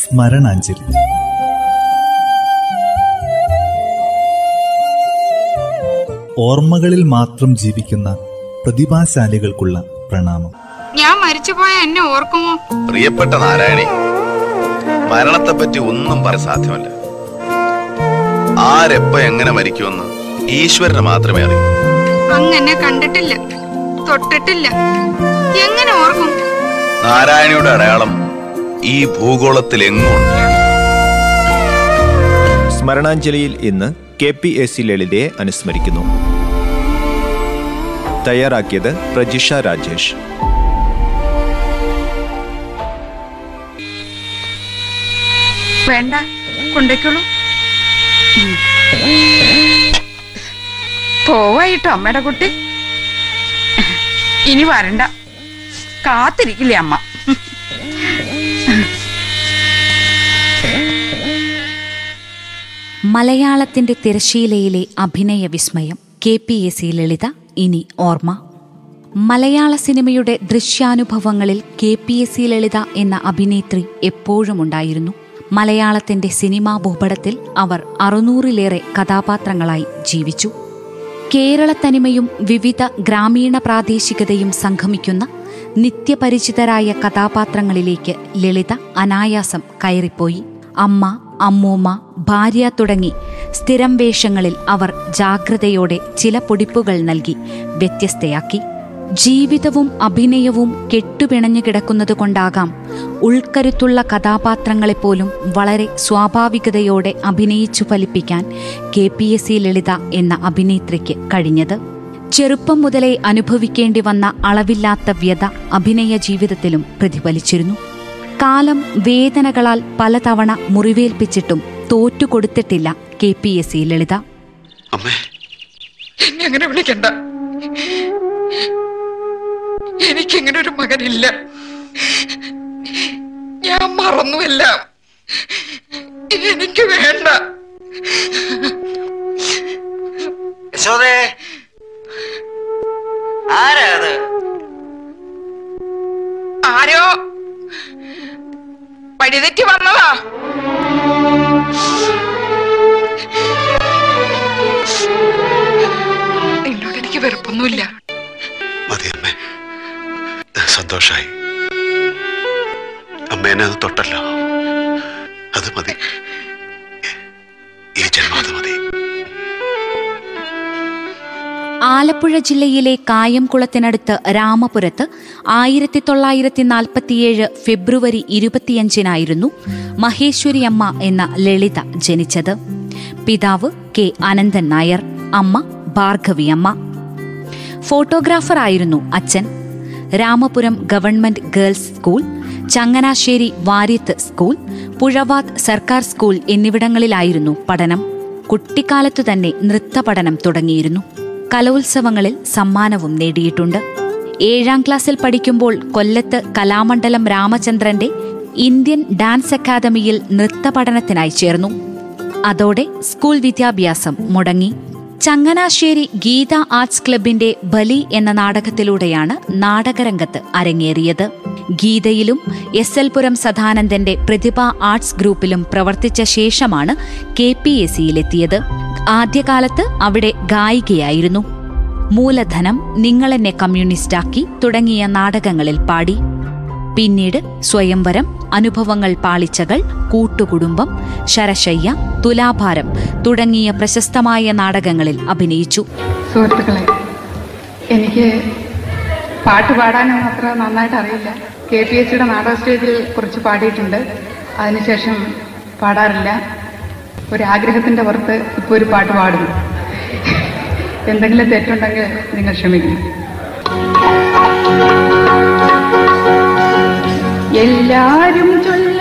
സ്മരണാഞ്ജലി. ഓർമ്മകളിൽ മാത്രം ജീവിക്കുന്ന പ്രതിഭാശാലികൾക്കുള്ള പ്രണാമം. ഞാൻ മരിച്ചുപോയ എന്നെ ഓർക്കുമോ? പ്രിയപ്പെട്ട നാരായണി മരണത്തെ പറ്റി ഒന്നും പറയാൻ സാധ്യമല്ല. ആരെപ്പ എങ്ങനെ മരിക്കുമെന്ന് ഈശ്വരന് മാത്രമേ അറിയൂ. അങ്ങനെ കണ്ടിട്ടില്ല തൊട്ടിട്ടില്ല. എങ്ങനെ ഓർക്കും? നാരായണിയുടെ അടയാളം ഈ ഭൂഗോളത്തിൽ എങ്ങുണ്ട് സ്മരണാഞ്ജലിയിൽ ഇന്ന് കെ പി എസ് സി ലളിതയെ അനുസ്മരിക്കുന്നു. തയ്യാറാക്കിയത് പ്രജിഷ രാജേഷ്. വേണ്ട കൊണ്ടേക്കുള്ളൂ പോവായിട്ടോ അമ്മയുടെ കുട്ടി? ഇനി വരണ്ട. കാത്തിരിക്കില്ലേ അമ്മ? മലയാളത്തിന്റെ തിരശീലയിലെ അഭിനയ വിസ്മയം. K P A C Lalitha ഇനി ഓർമ്മ. മലയാള സിനിമയുടെ ദൃശ്യാനുഭവങ്ങളിൽ K P A C Lalitha എന്ന അഭിനേത്രി എപ്പോഴും ഉണ്ടായിരുന്നു. മലയാളത്തിന്റെ സിനിമാ ഭൂപടത്തിൽ അവർ അറുന്നൂറിലേറെ കഥാപാത്രങ്ങളായി ജീവിച്ചു. കേരളത്തനിമയും വിവിധ ഗ്രാമീണ പ്രാദേശികതയും സംഗമിക്കുന്ന നിത്യപരിചിതരായ കഥാപാത്രങ്ങളിലേക്ക് ലളിത അനായാസം കയറിപ്പോയി. അമ്മ അമ്മൂമ്മ ഭാര്യ തുടങ്ങി സ്ഥിരം വേഷങ്ങളിൽ അവർ ജാഗ്രതയോടെ ചില പൊടിപ്പുകൾ നൽകി വ്യത്യസ്തയാക്കി. ജീവിതവും അഭിനയവും കെട്ടുപിണഞ്ഞു കിടക്കുന്നതുകൊണ്ടാകാം ഉൾക്കരുത്തുള്ള കഥാപാത്രങ്ങളെപ്പോലും വളരെ സ്വാഭാവികതയോടെ അഭിനയിച്ചു ഫലിപ്പിക്കാൻ K P S C Lalitha എന്ന അഭിനേത്രിക്ക് കഴിഞ്ഞത്. ചെറുപ്പം മുതലേ അനുഭവിക്കേണ്ടി വന്ന അളവില്ലാത്ത വ്യത അഭിനയ ജീവിതത്തിലും പ്രതിഫലിച്ചിരുന്നു. കാലം വേദനകളാൽ പലതവണ മുറിവേൽപ്പിച്ചിട്ടും തോറ്റുകൊടുത്തിട്ടില്ല K P S C Lalitha. അങ്ങനെ വിളിക്കണ്ട. എനിക്കിങ്ങനെ ഒരു മകനില്ല. ഞാൻ മറന്നുവല്ല. എനിക്ക് വേണ്ട. യശോദേ. ആരാ അത്? ആരോ? വഴിതെറ്റി വന്നതാ. എന്നോട് എനിക്ക് വെറുപ്പൊന്നുമില്ല. മതി അമ്മേ. സന്തോഷായി. അമ്മേനെ അത് തൊട്ടല്ലോ. അത് മതി. ഈ ജന്മം അത് മതി. ആലപ്പുഴ ജില്ലയിലെ കായംകുളത്തിനടുത്ത് രാമപുരത്ത് ആയിരത്തി തൊള്ളായിരത്തി നാൽപ്പത്തിയേഴ് ഫെബ്രുവരി ഇരുപത്തിയഞ്ചിനായിരുന്നു മഹേശ്വരിയമ്മ എന്ന ലളിത ജനിച്ചത്. പിതാവ് കെ അനന്തൻ നായർ അമ്മ ഭാർഗവിയമ്മ. ഫോട്ടോഗ്രാഫറായിരുന്നു അച്ഛൻ. Ramapuram government girls school Changanassery Variyath school Puzhavathu സർക്കാർ സ്കൂൾ എന്നിവിടങ്ങളിലായിരുന്നു പഠനം. കുട്ടിക്കാലത്തു തന്നെ നൃത്തപഠനം തുടങ്ങിയിരുന്നു. കലോത്സവങ്ങളിൽ സമ്മാനവും നേടിയിട്ടുണ്ട്. ഏഴാം ക്ലാസ്സിൽ പഠിക്കുമ്പോൾ കൊല്ലത്ത് കലാമണ്ഡലം രാമചന്ദ്രന്റെ ഇന്ത്യൻ ഡാൻസ് അക്കാദമിയിൽ നൃത്ത പഠനത്തിനായി ചേർന്നു. അതോടെ സ്കൂൾ വിദ്യാഭ്യാസം മുടങ്ങി. ചങ്ങനാശ്ശേരി ഗീത ആർട്സ് ക്ലബിന്റെ ബലി എന്ന നാടകത്തിലൂടെയാണ് നാടകരംഗത്ത് അരങ്ങേറിയത്. ഗീതയിലും എസ് എൽ പുരം സദാനന്ദന്റെ പ്രതിഭ ആർട്സ് ഗ്രൂപ്പിലും പ്രവർത്തിച്ച ശേഷമാണ് കെ പി എസ് സിയിലെത്തിയത്. ആദ്യകാലത്ത് അവിടെ ഗായികയായിരുന്നു. മൂലധനം നിങ്ങളെന്നെ കമ്മ്യൂണിസ്റ്റാക്കി തുടങ്ങിയ നാടകങ്ങളിൽ പാടി. പിന്നീട് സ്വയംവരം അനുഭവങ്ങൾ പാളിച്ചകൾ കൂട്ടുകുടുംബം ശരശയ്യ തുലാഭാരം തുടങ്ങിയ പ്രശസ്തമായ നാടകങ്ങളിൽ അഭിനയിച്ചു. സുഹൃത്തുക്കളെ എനിക്ക് പാട്ട് പാടാനൊന്നും അത്ര നന്നായിട്ട് അറിയില്ല. കെ പി എസ് സിയുടെ നാടക സ്റ്റേജിൽ കുറച്ച് പാടിയിട്ടുണ്ട്. അതിനുശേഷം പാടാറില്ല. ഒരു ആഗ്രഹത്തിന്റെ പുറത്ത് ഇപ്പോൾ ഒരു പാട്ട് പാടുന്നു. എന്തെങ്കിലും തെറ്റുണ്ടെങ്കിൽ നിങ്ങൾ ക്ഷമിക്കണം. എല്ലാരും ചൊല്ലണ്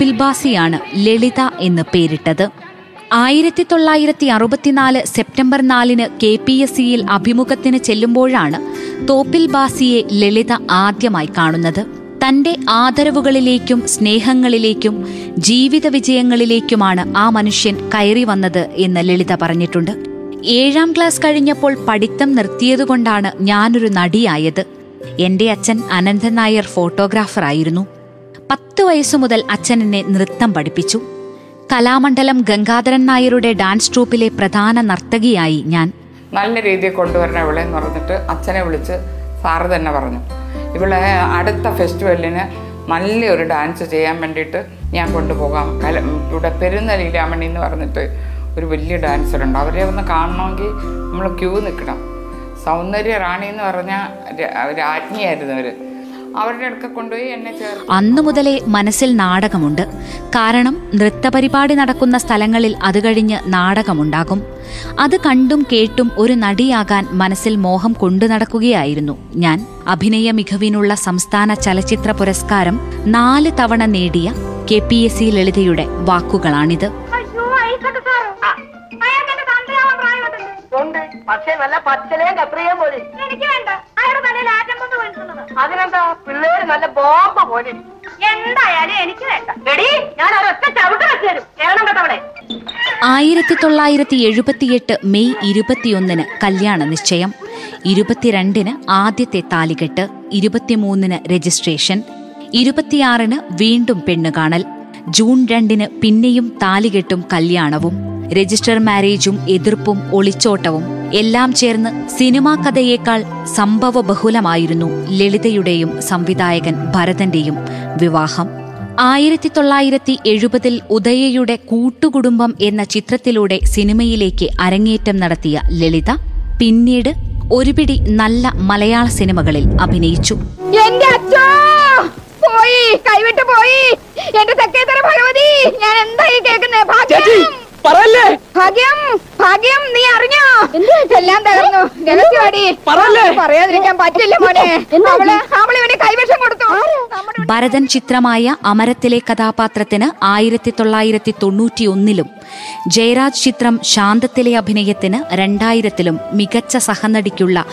എന്തിന് അക്കാലത്ത് തോപ്പിൽ ബാസിയാണ് ലളിത എന്ന് പേരിട്ടത്. ആയിരത്തി തൊള്ളായിരത്തി അറുപത്തിനാല് സെപ്റ്റംബർ നാലിന് കെ പി എസ് സിയിൽ അഭിമുഖത്തിന് ചെല്ലുമ്പോഴാണ് തോപ്പിൽ ബാസിയെ ലളിത ആദ്യമായി കാണുന്നത്. തന്റെ ആദരവുകളിലേക്കും സ്നേഹങ്ങളിലേക്കും ജീവിത വിജയങ്ങളിലേക്കുമാണ് ആ മനുഷ്യൻ കയറി വന്നത് എന്ന് ലളിത പറഞ്ഞിട്ടുണ്ട്. ഏഴാം ക്ലാസ് കഴിഞ്ഞപ്പോൾ പഠിത്തം നിർത്തിയതുകൊണ്ടാണ് ഞാനൊരു നടിയായത്. എന്റെ അച്ഛൻ അനന്തൻ നായർ ഫോട്ടോഗ്രാഫറായിരുന്നു. പത്ത് വയസ്സു മുതൽ അച്ഛൻ എന്നെ നൃത്തം പഠിപ്പിച്ചു. കലാമണ്ഡലം ഗംഗാധരൻ നായരുടെ ഡാൻസ് ട്രൂപ്പിലെ പ്രധാന നർത്തകിയായി ഞാൻ. നല്ല രീതിയിൽ കൊണ്ടുവരണം ഇവളെ എന്ന് പറഞ്ഞിട്ട് അച്ഛനെ വിളിച്ച് സാറ് തന്നെ പറഞ്ഞു. ഇവളെ അടുത്ത ഫെസ്റ്റിവലിന് നല്ലൊരു ഡാൻസ് ചെയ്യാൻ വേണ്ടിയിട്ട് ഞാൻ കൊണ്ടുപോകാം. കല ഇവിടെ പെരുന്നലീലാമണി എന്ന് പറഞ്ഞിട്ട് ഒരു വലിയ ഡാൻസറുണ്ട്. അവരെ ഒന്ന് കാണണമെങ്കിൽ നമ്മൾ ക്യൂ നിൽക്കണം. സൗന്ദര്യ റാണി എന്ന് പറഞ്ഞ രാജ്ഞിയായിരുന്നു അവർ അവരുടെ അടുക്ക കൊണ്ടുപോയി എന്നെ ചേർത്ത്. അന്നു മുതലേ മനസ്സിൽ നാടകമുണ്ട്. കാരണം നൃത്തപരിപാടി നടക്കുന്ന സ്ഥലങ്ങളിൽ അത് കഴിഞ്ഞ് നാടകമുണ്ടാകും. അത് കണ്ടും കേട്ടും ഒരു നടിയാകാൻ മനസ്സിൽ മോഹം കൊണ്ടു നടക്കുകയായിരുന്നു ഞാൻ. അഭിനയ മികവിനുള്ള സംസ്ഥാന ചലച്ചിത്ര പുരസ്കാരം നാല് തവണ നേടിയ കെ പി എസ് സി ലളിതയുടെ വാക്കുകളാണിത്. പക്ഷേ നല്ല പച്ചലയും കത്രിയും പോലെ. എനിക്ക് വേണ്ട. അയാളുടെ തലയിൽ ആറ്റം അതിനെന്താ പിള്ളേര് നല്ല ബോംബ പോലെ? എന്തായാലും എനിക്ക് വേണ്ട. എടി ഞാൻ ഒരൊറ്റ ചവിട്ട് വെച്ചു തരും. കേരളം കേട്ടവളെ ആയിരത്തി തൊള്ളായിരത്തി എഴുപത്തിയെട്ട് മെയ് ഇരുപത്തിയൊന്നിന് കല്യാണ നിശ്ചയം. ഇരുപത്തിരണ്ടിന് ആദ്യത്തെ താലികെട്ട്. ഇരുപത്തിമൂന്നിന് രജിസ്ട്രേഷൻ. ഇരുപത്തിയാറിന് വീണ്ടും പെണ്ണുകാണൽ. ജൂൺ രണ്ടിന് പിന്നെയും താലികെട്ടും കല്യാണവും രജിസ്റ്റർ മാരേജും എതിർപ്പും ഒളിച്ചോട്ടവും എല്ലാം ചേർന്ന് സിനിമാ കഥയേക്കാൾ സംഭവ ബഹുലമായിരുന്നു ലളിതയുടെയും സംവിധായകൻ ഭരതന്റെയും വിവാഹം. ആയിരത്തി തൊള്ളായിരത്തി എഴുപതിൽ ഉദയയുടെ കൂട്ടുകുടുംബം എന്ന ചിത്രത്തിലൂടെ സിനിമയിലേക്ക് അരങ്ങേറ്റം നടത്തിയ ലളിത പിന്നീട് ഒരുപിടി നല്ല മലയാള സിനിമകളിൽ അഭിനയിച്ചു. പോയി കൈവിട്ട് പോയി. എന്റെ തെക്കേത്തര ഭഗവതി ഞാൻ എന്താ ഈ കേൾക്കുന്നത് ഭാഗ്യം. പറയല്ലേ? ഭാഗ്യം ഭാഗ്യം നീ അറിഞ്ഞോ? എല്ലാം തകർന്നു. രഹസ്യവാടി പറയാതിരിക്കാൻ പറ്റില്ല മോനെ. അവൾ കൈവശം കൊടുത്തു. ഭരതൻ ചിത്രമായ അമരത്തിലെ കഥാപാത്രത്തിന് ആയിരത്തി തൊള്ളായിരത്തി തൊണ്ണൂറ്റിയൊന്നിലും ജയരാജ് ചിത്രം ശാന്തത്തിലെ അഭിനയത്തിന് രണ്ടായിരത്തിലും മികച്ച സഹനടിക്കുള്ള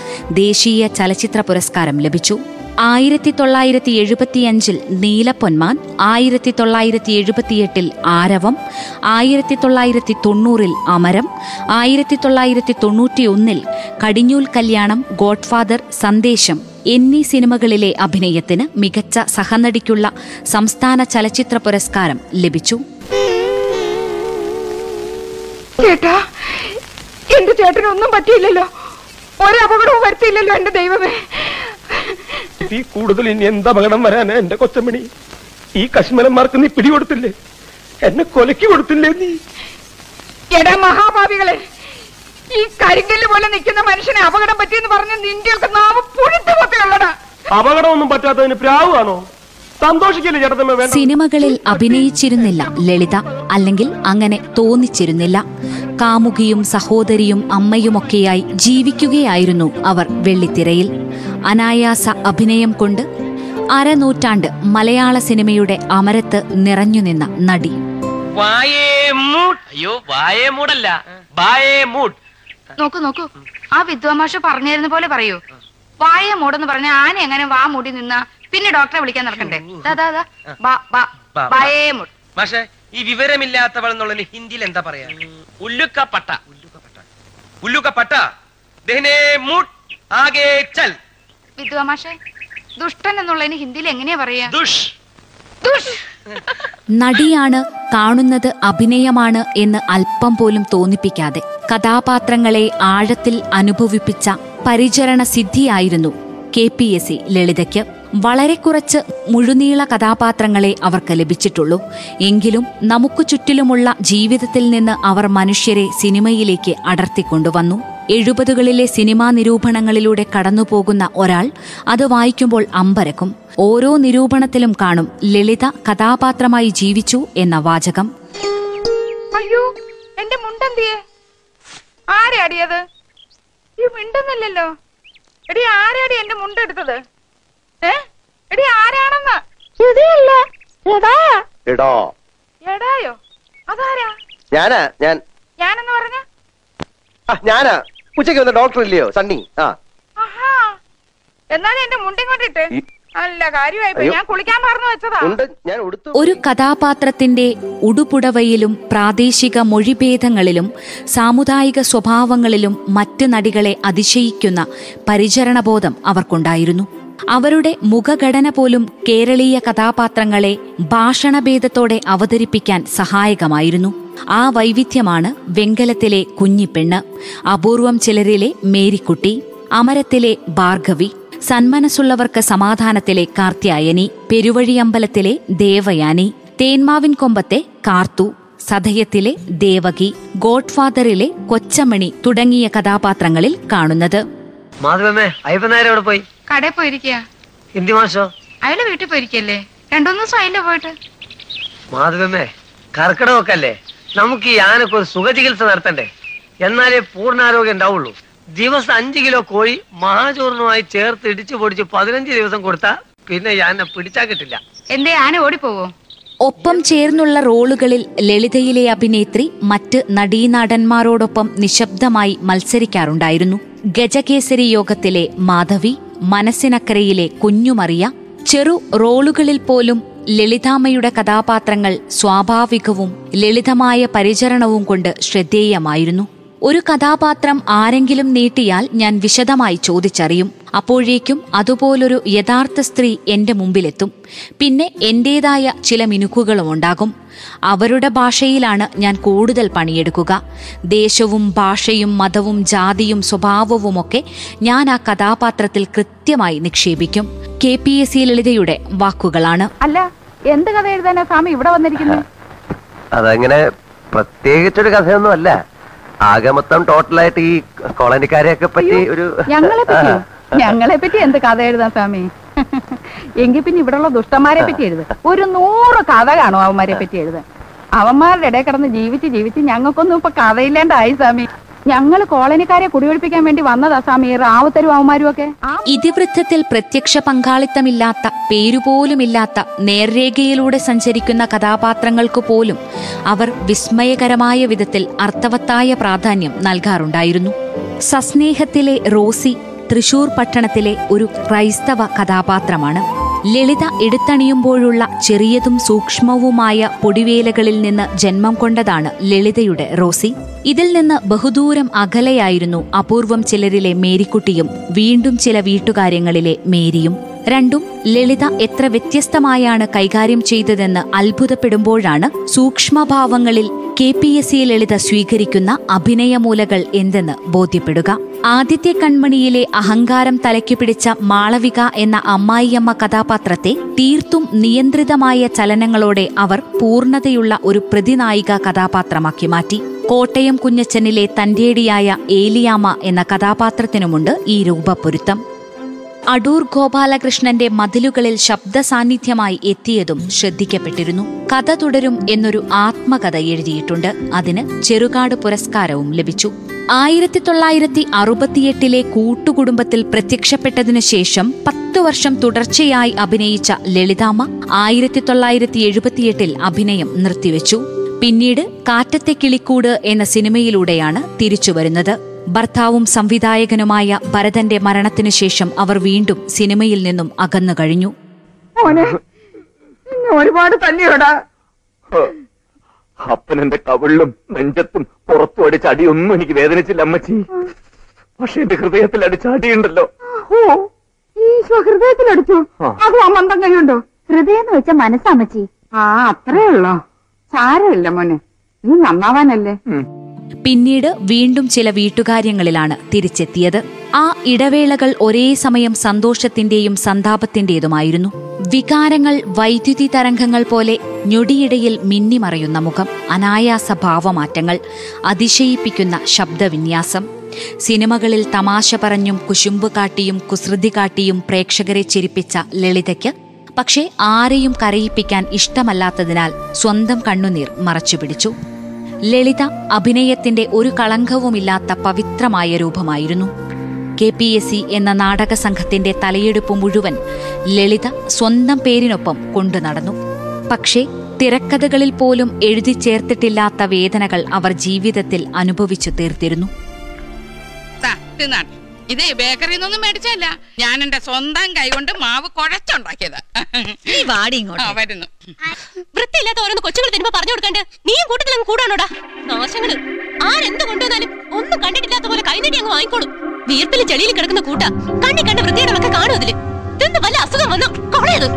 ദേശീയ ചലച്ചിത്ര പുരസ്കാരം ലഭിച്ചു. ആയിരത്തി തൊള്ളായിരത്തി എഴുപത്തിയഞ്ചിൽ നീലപ്പൊന്മാൻ ആയിരത്തി തൊള്ളായിരത്തി എഴുപത്തിയെട്ടിൽ ആരവം ആയിരത്തി തൊള്ളായിരത്തി തൊണ്ണൂറിൽ അമരം ആയിരത്തി തൊള്ളായിരത്തി തൊണ്ണൂറ്റിയൊന്നിൽ കടിഞ്ഞൂൽ കല്യാണം ഗോഡ്ഫാദർ സന്ദേശം എന്നീ സിനിമകളിലെ അഭിനയത്തിന് മികച്ച സഹനടിക്കുള്ള സംസ്ഥാന ചലച്ചിത്ര പുരസ്കാരം ലഭിച്ചു. ചേട്ടാ എന്റെ ചേട്ടനൊന്നും പറ്റിയില്ലല്ലോ. ഒരപകടവും വരുത്തിയില്ലല്ലോ എന്റെ ദൈവമേ. ഈ കൂടുതൽ ഇനി എന്താ അപകടം വരാനാ എന്റെ കൊച്ചമ്മണി? ഈ കശ്മലന്മാർക്ക് നീ പിടി കൊടുത്തില്ലേ എന്നെ കൊലക്കി കൊടുത്തില്ലേ നീ? എടാ മഹാഭാവികളെ ഈ കരിങ്കല്ല് പോലെ നിൽക്കുന്ന മനുഷ്യനെ അപകടം പറ്റിയെന്ന് പറഞ്ഞ പറഞ്ഞ് നിന്റെയൊക്കെ നാവ് പുഴുത്തു പൊത്തയുള്ളടാ അപകടമൊന്നും പറ്റാത്തതിന് പ്രാവാണോ സിനിമകളിൽ അഭിനയിച്ചിരുന്നില്ല ലളിത അല്ലെങ്കിൽ അങ്ങനെ തോന്നിച്ചിരുന്നില്ല. കാമുകിയും സഹോദരിയും അമ്മയുമൊക്കെയായി ജീവിക്കുകയായിരുന്നു അവർ വെള്ളിത്തിരയിൽ. അനായാസ അഭിനയം കൊണ്ട് അരനൂറ്റാണ്ട് മലയാള സിനിമയുടെ അമരത്ത് നിറഞ്ഞുനിന്ന നടി. അയ്യോ മൂടല്ല. നോക്കൂ നോക്കൂ. ആ വിദ്വാമാഷ പറഞ്ഞിരുന്ന പോലെ പറയൂ. വായ മൂടെന്ന് പറഞ്ഞ ആന എങ്ങനെ വാ മൂടി നിന്ന പിന്നെ ഡോക്ടറെ വിളിക്കാൻ നടക്കണ്ടേ? പക്ഷേ ഈ വിവരമില്ലാത്തവൾ എന്നുള്ളതിന് ഹിന്ദിയിൽ എന്താ പറയാ? ഉല്ലുക്കപ്പട്ട. ഉല്ലുക്കപ്പട്ട. ദഹനെ മൂട്ട്. ആകെ ചൽ. വിദ്വാമാഷെ ദുഷ്ടൻ എന്നുള്ളതിന് ഹിന്ദിയിൽ എങ്ങനെയാ പറയാ? ദുഷ്. ദുഷ്. നടിയാണ് കാണുന്നത് അഭിനയമാണ് എന്ന് അല്പം പോലും തോന്നിപ്പിക്കാതെ കഥാപാത്രങ്ങളെ ആഴത്തിൽ അനുഭവിപ്പിച്ച പരിചരണ സിദ്ധിയായിരുന്നു കെ പി എസ് സി ലളിതയ്ക്ക്. വളരെ കുറച്ച് മുഴുനീള കഥാപാത്രങ്ങളെ അവർക്ക് ലഭിച്ചിട്ടുള്ളൂ. എങ്കിലും നമുക്ക് ചുറ്റിലുമുള്ള ജീവിതത്തിൽ നിന്ന് അവർ മനുഷ്യരെ സിനിമയിലേക്ക് അടർത്തിക്കൊണ്ടുവന്നു. എഴുപതുകളിലെ സിനിമാ നിരൂപണങ്ങളിലൂടെ കടന്നുപോകുന്ന ഒരാൾ അത് വായിക്കുമ്പോൾ അമ്പരക്കും. ഓരോ നിരൂപണത്തിലും കാണും ലളിത കഥാപാത്രമായി ജീവിച്ചു എന്ന വാചകം. അയ്യോ എന്റെ മുണ്ടെന്തിയെ? ആരാടിയത് ഈ മിണ്ടുന്നില്ലല്ലോ. എടി ആരാടി എന്റെ മുണ്ടെടുത്തത്? എടി ആരാണെന്ന്? എടായോ അതാരാ? ഞാനാ ഞാൻ. ഞാനെന്ന് പറഞ്ഞ? ആ ഞാനാ. ഉച്ചയ്ക്ക് വന്ന ഡോക്ടർ ഇല്ലയോ? സണ്ണി. ആ. എന്നാലും എന്റെ മുണ്ടി കൊണ്ടിട്ട്? അല്ല കാര്യമായി ഞാൻ കുളിക്കാൻ മറന്നു വെച്ചതാ. ഉണ്ട് ഞാൻ ഉടുത്തു. ഒരു കഥാപാത്രത്തിന്റെ ഉടുപുടവയിലും പ്രാദേശിക മൊഴിഭേദങ്ങളിലും സാമുദായിക സ്വഭാവങ്ങളിലും മറ്റ് നടികളെ അതിശയിക്കുന്ന പരിചരണബോധം അവർക്കുണ്ടായിരുന്നു. അവരുടെ മുഖഘടന പോലും കേരളീയ കഥാപാത്രങ്ങളെ ഭാഷണഭേദത്തോടെ അവതരിപ്പിക്കാൻ സഹായകമായിരുന്നു. ആ വൈവിധ്യമാണ് വെങ്കലത്തിലെ കുഞ്ഞിപ്പെണ്ണ് അപൂർവം ചിലരിലെ മേരിക്കുട്ടി അമരത്തിലെ ഭാർഗവി സന്മനസ്സുള്ളവർക്ക് സമാധാനത്തിലെ കാർത്യായനി പെരുവഴിയമ്പലത്തിലെ ദേവയാനി തേന്മാവിൻ കൊമ്പത്തെ കാർത്തു സതയത്തിലെ ദേവകി ഗോഡ്ഫാദറിലെ കൊച്ചമണി തുടങ്ങിയ കഥാപാത്രങ്ങളിൽ കാണുന്നത്. പോയി? കടയിൽ പോയിരിക്കുക ഹിന്ദി മാഷോ? അയാൾ വീട്ടിൽ പോയിരിക്കല്ലേ? രണ്ടൂന്ന് ദിവസം അതിന്റെ പോയിട്ട്. മാധവമ്മേ കർക്കിടകമൊക്കെ അല്ലേ? നമുക്ക് ഈ ആനക്ക് ഒരു സുഖചികിത്സ നടത്തണ്ടേ? എന്നാലേ പൂർണാരോഗ്യം ഉണ്ടാവുള്ളൂ. ദിവസം അഞ്ചു കിലോ കോഴി മഹാചൂർണമായി ചേർത്ത് ഇടിച്ചു പൊടിച്ച് പതിനഞ്ച് ദിവസം കൊടുത്താ പിന്നെ ആന പിടിച്ചാ കിട്ടില്ല. എന്തേ ആന ഓടിപ്പോവോ? ഒപ്പം ചേർന്നുള്ള റോളുകളിൽ ലളിതയിലെ അഭിനേത്രി മറ്റ് നടീനടന്മാരോടൊപ്പം നിശബ്ദമായി മത്സരിക്കാറുണ്ടായിരുന്നു. ഗജകേസരി യോഗത്തിലെ മാധവി മനസ്സിനക്കരയിലെ കുഞ്ഞുമറിയ ചെറു റോളുകളിൽ പോലും ലളിതാമ്മയുടെ കഥാപാത്രങ്ങൾ സ്വാഭാവികവും ലളിതമായ പരിചരണവും കൊണ്ട് ശ്രദ്ധേയമായിരുന്നു. ഒരു കഥാപാത്രം ആരെങ്കിലും നീട്ടിയാൽ ഞാൻ വിശദമായി ചോദിച്ചറിയും. അപ്പോഴേക്കും അതുപോലൊരു യഥാർത്ഥ സ്ത്രീ എന്റെ മുമ്പിലെത്തും. പിന്നെ എന്റേതായ ചില മിനുക്കുകളും ഉണ്ടാകും. അവരുടെ ഭാഷയിലാണ് ഞാൻ കൂടുതൽ പണിയെടുക്കുക. ദേശവും ഭാഷയും മതവും ജാതിയും സ്വഭാവവുമൊക്കെ ഞാൻ ആ കഥാപാത്രത്തിൽ കൃത്യമായി നിക്ഷേപിക്കും. കെ പി എസ് സി ലളിതയുടെ വാക്കുകളാണ്. അല്ല എന്ത് കഥ എഴുതാനാ സ്വാമി ഇവിടെ വന്നിരിക്കുന്നത് അതങ്ങനെ പ്രത്യേകിച്ചൊരു കഥയൊന്നും അല്ല ആകെ മൊത്തം ടോട്ടലായിട്ട് ഈ കോളനിക്കാരെയൊക്കെ പറ്റി ഒരു ഞങ്ങളെ പറ്റി? ഞങ്ങളെ പറ്റി എന്ത് കഥ എഴുതാൻ സ്വാമി? എങ്കിൽ പിന്നെ ഇവിടെയുള്ള ദുഷ്ടന്മാരെ പറ്റി എഴുതുക ഒരു നൂറ് കഥ കാണും അവന്മാരെ പറ്റി എഴുതാൻ. അവന്മാരുടെ ഇടയിൽ കിടന്ന് ജീവിച്ച് ജീവിച്ച് ഞങ്ങൾക്കൊന്നും ഇപ്പൊ കഥയില്ലാണ്ടായി സ്വാമി. ഞങ്ങൾ കോളനിക്കാരെ കുടിയൊഴിപ്പിക്കാൻ വേണ്ടി വന്നതാ സമീർ റാവുത്തരും അവന്മാരും ഒക്കെ ഇതിവൃത്തത്തിൽ പ്രത്യക്ഷ പങ്കാളിത്തമില്ലാത്ത പേരുപോലുമില്ലാത്ത നേർരേഖയിലൂടെ സഞ്ചരിക്കുന്ന കഥാപാത്രങ്ങൾക്ക് പോലും അവർ വിസ്മയകരമായ വിധത്തിൽ അർത്ഥവത്തായ പ്രാധാന്യം നൽകാറുണ്ടായിരുന്നു. സസ്നേഹത്തിലെ റോസി തൃശൂർ പട്ടണത്തിലെ ഒരു ക്രൈസ്തവ കഥാപാത്രമാണ്. ലളിത എടുത്തണിയുമ്പോഴുള്ള ചെറിയതും സൂക്ഷ്മവുമായ പൊടിവേലകളിൽ നിന്ന് ജന്മം കൊണ്ടതാണ് ലളിതയുടെ റോസി. ഇതിൽ നിന്ന് ബഹുദൂരം അകലെയായിരുന്നു അപൂർവം ചിലരിലെ മേരിക്കുട്ടിയും വീണ്ടും ചില വീട്ടുകാര്യങ്ങളിലെ മേരിയും. രണ്ടും ലളിത എത്ര വ്യത്യസ്തമായാണ് കൈകാര്യം ചെയ്തതെന്ന് അത്ഭുതപ്പെടുമ്പോഴാണ് സൂക്ഷ്മഭാവങ്ങളിൽ K P S C Lalitha സ്വീകരിക്കുന്ന അഭിനയമൂലകൾ എന്തെന്ന് ബോധ്യപ്പെടുക. ആദിത്യ കൺമണിയിലെ അഹങ്കാരം തലയ്ക്കു പിടിച്ച മാളവിക എന്ന അമ്മായിയമ്മ കഥാപാത്രത്തെ തീർത്തും നിയന്ത്രിതമായ ചലനങ്ങളോടെ അവർ പൂർണതയുള്ള ഒരു പ്രതിനായിക കഥാപാത്രമാക്കി മാറ്റി. കോട്ടയം കുഞ്ഞച്ചനിലെ തന്റേടിയായ ഏലിയാമ്മ എന്ന കഥാപാത്രത്തിനുമുണ്ട് ഈ രൂപപ്പൊരുത്തം അടൂർ ഗോപാലകൃഷ്ണന്റെ മതിലുകളിൽ ശബ്ദ സാന്നിധ്യമായി എത്തിയതും ശ്രദ്ധിക്കപ്പെട്ടിരുന്നു. കഥ തുടരും എന്നൊരു ആത്മകഥ എഴുതിയിട്ടുണ്ട്. അതിന് ചെറുകാട് പുരസ്കാരവും ലഭിച്ചു. ആയിരത്തി തൊള്ളായിരത്തി അറുപത്തിയെട്ടിലെ കൂട്ടുകുടുംബത്തിൽ പ്രത്യക്ഷപ്പെട്ടതിനു ശേഷം പത്തു വർഷം തുടർച്ചയായി അഭിനയിച്ച ലളിതാമ്മ ആയിരത്തി തൊള്ളായിരത്തി എഴുപത്തിയെട്ടിൽ അഭിനയം നിർത്തിവെച്ചു. പിന്നീട് കാറ്റത്തെ കിളിക്കൂട് എന്ന സിനിമയിലൂടെയാണ് തിരിച്ചുവരുന്നത്. ഭർത്താവും സംവിധായകനുമായ ഭരതന്റെ മരണത്തിനു ശേഷം അവർ വീണ്ടും സിനിമയിൽ നിന്നും അകന്നു കഴിഞ്ഞു. ഒരുപാട് തന്നെയോടാ. അപ്പൻ എന്റെ കവിളിലും നെഞ്ചത്തും പുറത്തും അടിച്ച അടിയൊന്നും എനിക്ക് വേദനിച്ചില്ല അമ്മച്ചി. പക്ഷെ എന്റെ ഹൃദയത്തിൽ അടിച്ച അടിയുണ്ടല്ലോ. ഓ ഈശോ ഹൃദയത്തിലടിച്ചു അത് ആ മന്ദം കൈയുണ്ടോ ഹൃദയം എന്ന് വെച്ച മനസ്സമ്മച്ചി ആ അത്രേ ഉള്ളോ? സാരമില്ല മോനെ. നീ നന്നാവാനല്ലേ? പിന്നീട് വീണ്ടും ചില വീട്ടുകാര്യങ്ങളിലാണ് തിരിച്ചെത്തിയത്. ആ ഇടവേളകൾ ഒരേ സമയം സന്തോഷത്തിന്റെയും സന്താപത്തിന്റേതുമായിരുന്നു. വികാരങ്ങൾ വൈദ്യുതി തരംഗങ്ങൾ പോലെ ഞൊടിയിടയിൽ മിന്നിമറയുന്ന മുഖം അനായാസ ഭാവമാറ്റങ്ങൾ അതിശയിപ്പിക്കുന്ന ശബ്ദവിന്യാസം. സിനിമകളിൽ തമാശ പറഞ്ഞും കുശുമ്പ് കാട്ടിയും കുസൃതി കാട്ടിയും പ്രേക്ഷകരെ ചിരിപ്പിച്ച ലളിതയ്ക്ക് പക്ഷേ ആരെയും കരയിപ്പിക്കാൻ ഇഷ്ടമല്ലാത്തതിനാൽ സ്വന്തം കണ്ണുനീർ മറച്ചുപിടിച്ചു. ലളിത അഭിനയത്തിന്റെ ഒരു കളങ്കവുമില്ലാത്ത പവിത്രമായ രൂപമായിരുന്നു. കെ പി എസ് സി എന്ന നാടക സംഘത്തിന്റെ തലയെടുപ്പ് മുഴുവൻ ലളിത സ്വന്തം പേരിനൊപ്പം കൊണ്ടു നടന്നു. പക്ഷേ തിരക്കഥകളിൽ പോലും എഴുതി ചേർത്തിട്ടില്ലാത്ത വേദനകൾ അവർ ജീവിതത്തിൽ അനുഭവിച്ചു തീർത്തിരുന്നു. ഇതേ ബേക്കറിയിൽ നിന്നൊന്നും മേടിച്ചല്ല ഞാൻ എന്റെ സ്വന്തം കൈ കൊണ്ട് മാവ് കുഴച്ചുണ്ടാക്കിയത്. നീ വാടി ഇങ്ങോട്ട്. വരുന്നു. വൃത്തിയില്ലാത്ത ഓരോന്ന് കൊച്ചുകൾ തരുമ്പോ പറഞ്ഞു കൊടുക്കണ്ട്. നീയും കൂട്ടത്തിൽ അങ്ങ് കൂടാണോടാ? നാശങ്ങൾ ആരെന്ത് കൊണ്ടുവന്നാലും ഒന്നും കണ്ടിട്ടില്ലാത്ത പോലെ കൈനടി അങ്ങ് വാങ്ങിക്കോളും. വീർപ്പിൽ ചെളിയിൽ കിടക്കുന്ന കൂട്ട കണ്ണി കണ്ട വൃത്തികേടുകളൊക്കെ കാണും അതിൽ. വല്ല അസുഖം വന്നു? കൊളയത്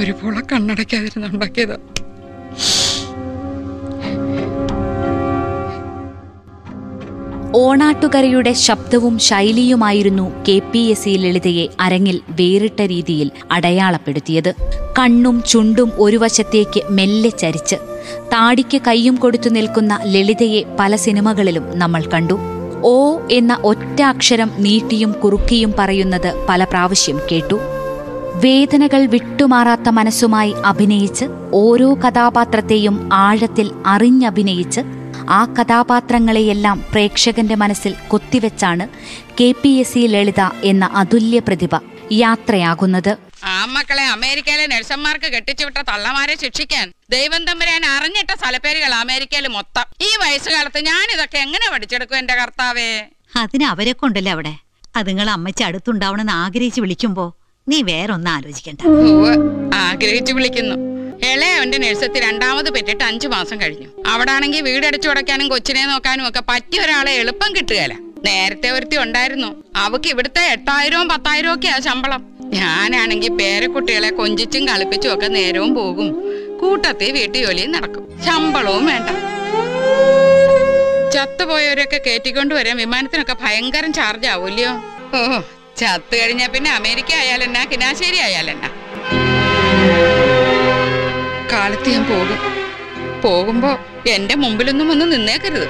ഒരു പുള കണ്ണടയ്ക്കാതിരുന്നുണ്ടാക്കിയത് ഓണാട്ടുകരയുടെ ശബ്ദവും ശൈലിയുമായിരുന്നു കെ പി എസ് സി ലളിതയെ അരങ്ങിൽ വേറിട്ട രീതിയിൽ അടയാളപ്പെടുത്തിയത്. കണ്ണും ചുണ്ടും ഒരു വശത്തേക്ക് മെല്ലെ ചരിച്ച് താടിക്ക് കൈയും കൊടുത്തു നിൽക്കുന്ന ലളിതയെ പല സിനിമകളിലും നമ്മൾ കണ്ടു. ഓ എന്ന ഒറ്റ അക്ഷരം നീട്ടിയും കുറുക്കിയും പറയുന്നത് പല പ്രാവശ്യം കേട്ടു. വേദനകൾ വിട്ടുമാറാത്ത മനസ്സുമായി അഭിനയിച്ച് ഓരോ കഥാപാത്രത്തെയും ആഴത്തിൽ അറിഞ്ഞഭിനയിച്ച് ആ കഥാപാത്രങ്ങളെയെല്ലാം പ്രേക്ഷകന്റെ മനസ്സിൽ കൊത്തിവെച്ചാണ് K P S C Lalitha എന്ന അതുല്യ പ്രതിഭ യാത്രയാകുന്നത്. ആ മക്കളെ അമേരിക്കയിലെ നഴ്സന്മാർക്ക് കെട്ടിച്ചുവിട്ട തള്ളമാരെ ശിക്ഷിക്കാൻ ദൈവം തമ്പുരാൻ അറിഞ്ഞിട്ട സ്ഥലപ്പേരുകൾ അമേരിക്കയിൽ മൊത്തം. ഈ വയസ്സുകാലത്ത് ഞാൻ ഇതൊക്കെ എങ്ങനെ പഠിച്ചെടുക്കും എന്റെ കർത്താവേ? അതിന് അവരെ കൊണ്ടല്ലേ അവിടെ? അതുങ്ങൾ അമ്മച്ചി അടുത്തുണ്ടാവണമെന്ന് ആഗ്രഹിച്ച് വിളിക്കുമ്പോ നീ വേറൊന്നും ആലോചിക്കണ്ട. ആഗ്രഹിച്ചു വിളിക്കുന്നു. ഇളയവന്റെ നേഴ്സത്തിൽ രണ്ടാമത് പെറ്റിട്ട് അഞ്ചു മാസം കഴിഞ്ഞു. അവിടെ ആണെങ്കിൽ വീടടിച്ചു കൊച്ചിനെ നോക്കാനും ഒക്കെ പറ്റിയ ഒരാളെ എളുപ്പം കിട്ടുകയല്ല നേരത്തെ ഒരുത്തി ഉണ്ടായിരുന്നു. അവക്ക് ഇവിടുത്തെ എട്ടായിരവും പത്തായിരവും ഒക്കെയാ ശമ്പളം. ഞാനാണെങ്കിൽ പേരക്കുട്ടികളെ കൊഞ്ചിച്ചും കളിപ്പിച്ചും ഒക്കെ നേരവും പോകും. കൂട്ടത്തിൽ വീട്ടു ജോലിയും നടക്കും. ശമ്പളവും വേണ്ട. ചത്തുപോയവരൊക്കെ കയറ്റിക്കൊണ്ടുവരാൻ വിമാനത്തിനൊക്കെ ഭയങ്കരം ചാർജ് ആവൂല്ലയോ? ഓ ചത്തു കഴിഞ്ഞാ പിന്നെ അമേരിക്ക ആയാലെന്നാ? കിനാശ്ശേരി ആയാലെന്നാ? കാലത്ത് ഞാൻ പോകും. പോകുമ്പോ എന്റെ മുമ്പിലൊന്നും ഒന്ന് നിന്നേക്കരുത്.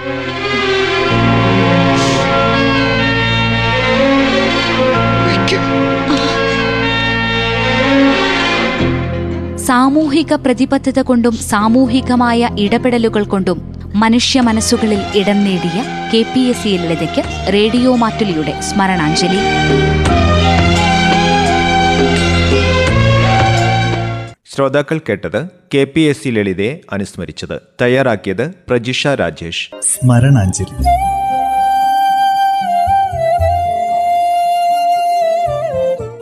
സാമൂഹിക പ്രതിബദ്ധത കൊണ്ടും സാമൂഹികമായ ഇടപെടലുകൾ കൊണ്ടും മനുഷ്യ മനസ്സുകളിൽ ഇടം നേടിയ കെ പി എസ് സി ലളിതയ്ക്ക് റേഡിയോ മാറ്റുലിയുടെ സ്മരണാഞ്ജലി. ശ്രോതാക്കൾ കേട്ടത് കെ പി എസ് സി ലളിതയെ അനുസ്മരിച്ചത്. തയ്യാറാക്കിയത് പ്രജിഷ രാജേഷ്. സ്മരണാഞ്ജലി.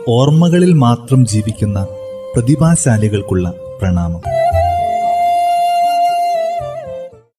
ഓർമ്മകളിൽ മാത്രം ജീവിക്കുന്ന പ്രതിഭാശാലികൾക്കുള്ള പ്രണാമം.